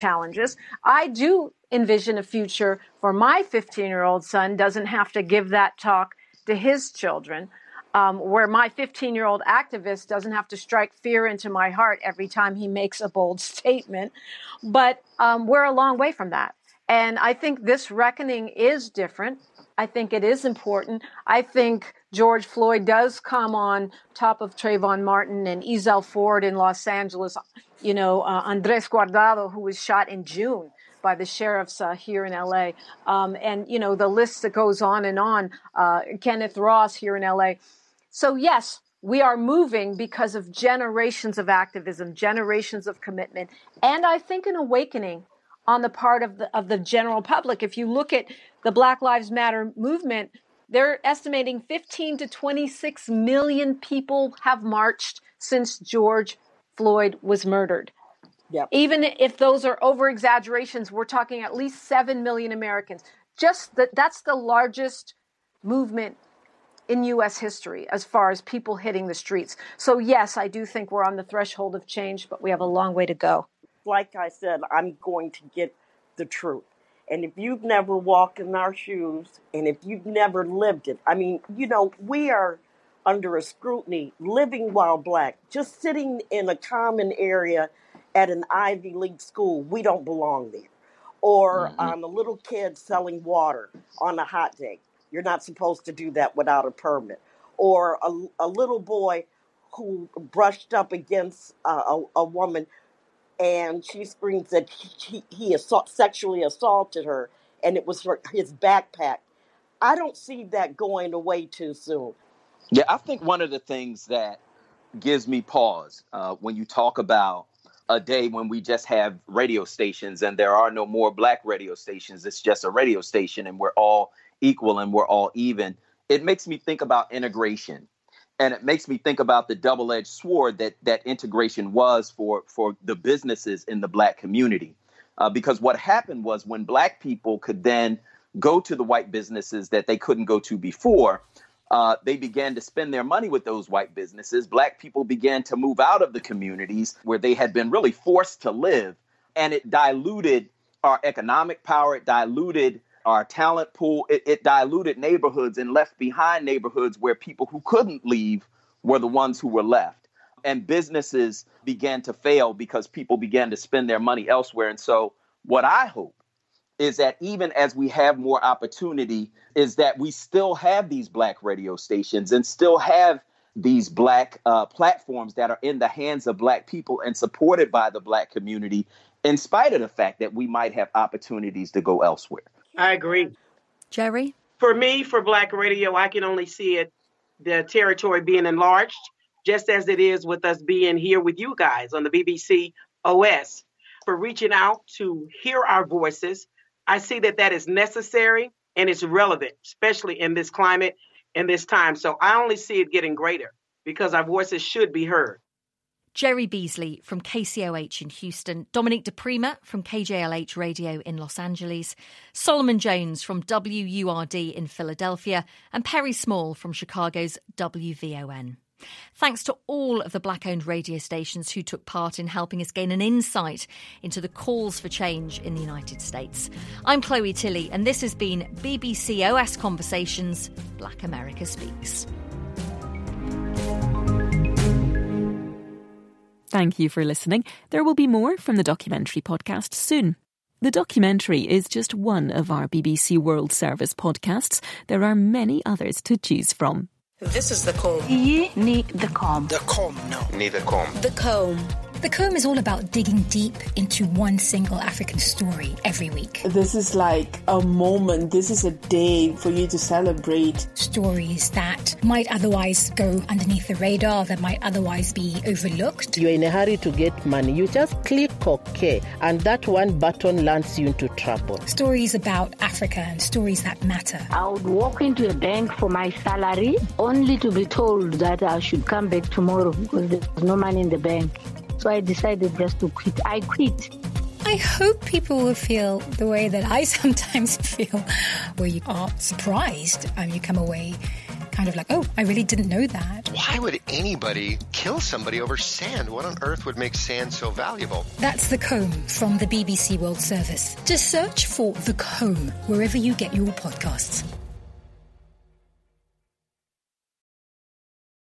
challenges. I do envision a future for my 15 year old son doesn't have to give that talk to his children. Um, where my 15 year old activist doesn't have to strike fear into my heart every time he makes a bold statement. But um, we're a long way from that. And I think this reckoning is different. I think it is important. I think George Floyd does come on top of Trayvon Martin and Ezell Ford in Los Angeles. You know, uh, Andres Guardado, who was shot in June by the sheriffs uh, here in LA. Um, and, you know, the list that goes on and on. Uh, Kenneth Ross here in LA. So, yes, we are moving because of generations of activism, generations of commitment, and I think an awakening on the part of the, of the general public. If you look at the Black Lives Matter movement, they're estimating 15 to 26 million people have marched since George Floyd was murdered. Yep. Even if those are over exaggerations, we're talking at least 7 million Americans. Just that that's the largest movement in US history as far as people hitting the streets. So yes, I do think we're on the threshold of change, but we have a long way to go. Like I said, I'm going to get the truth. And if you've never walked in our shoes and if you've never lived it, I mean, you know, we are under a scrutiny living while black, just sitting in a common area at an Ivy League school, we don't belong there. Or mm-hmm. I'm a little kid selling water on a hot day. You're not supposed to do that without a permit. Or a, a little boy who brushed up against a, a woman and she screams that he, he assault, sexually assaulted her and it was his backpack. I don't see that going away too soon. Yeah, I think one of the things that gives me pause uh, when you talk about a day when we just have radio stations and there are no more black radio stations, it's just a radio station and we're all equal and we're all even. It makes me think about integration and it makes me think about the double-edged sword that that integration was for for the businesses in the black community uh, because what happened was when black people could then go to the white businesses that they couldn't go to before uh, they began to spend their money with those white businesses black people began to move out of the communities where they had been really forced to live and it diluted our economic power it diluted our talent pool, it, it diluted neighborhoods and left behind neighborhoods where people who couldn't leave were the ones who were left. And businesses began to fail because people began to spend their money elsewhere. And so, what I hope is that even as we have more opportunity, is that we still have these black radio stations and still have these black uh, platforms that are in the hands of black people and supported by the black community, in spite of the fact that we might have opportunities to go elsewhere. I agree. Jerry? For me, for Black Radio, I can only see it, the territory being enlarged, just as it is with us being here with you guys on the BBC OS. For reaching out to hear our voices, I see that that is necessary and it's relevant, especially in this climate and this time. So I only see it getting greater because our voices should be heard. Jerry Beasley from KCOH in Houston, Dominique DiPrima from KJLH Radio in Los Angeles, Solomon Jones from WURD in Philadelphia, and Perri Small from Chicago's WVON. Thanks to all of the black owned radio stations who took part in helping us gain an insight into the calls for change in the United States. I'm Chloe Tilley, and this has been BBC OS Conversations Black America Speaks. Thank you for listening. There will be more from the documentary podcast soon. The documentary is just one of our BBC World Service podcasts. There are many others to choose from. This is the comb. You need the comb. The comb, no. Need the comb. The comb. The Comb is all about digging deep into one single African story every week. This is like a moment, this is a day for you to celebrate. Stories that might otherwise go underneath the radar, that might otherwise be overlooked. You're in a hurry to get money. You just click OK, and that one button lands you into trouble. Stories about Africa and stories that matter. I would walk into a bank for my salary only to be told that I should come back tomorrow because there's no money in the bank. So I decided just to quit. I quit. I hope people will feel the way that I sometimes feel, where you are surprised and you come away kind of like, oh, I really didn't know that. Why would anybody kill somebody over sand? What on earth would make sand so valuable? That's The Comb from the BBC World Service. Just search for The Comb wherever you get your podcasts.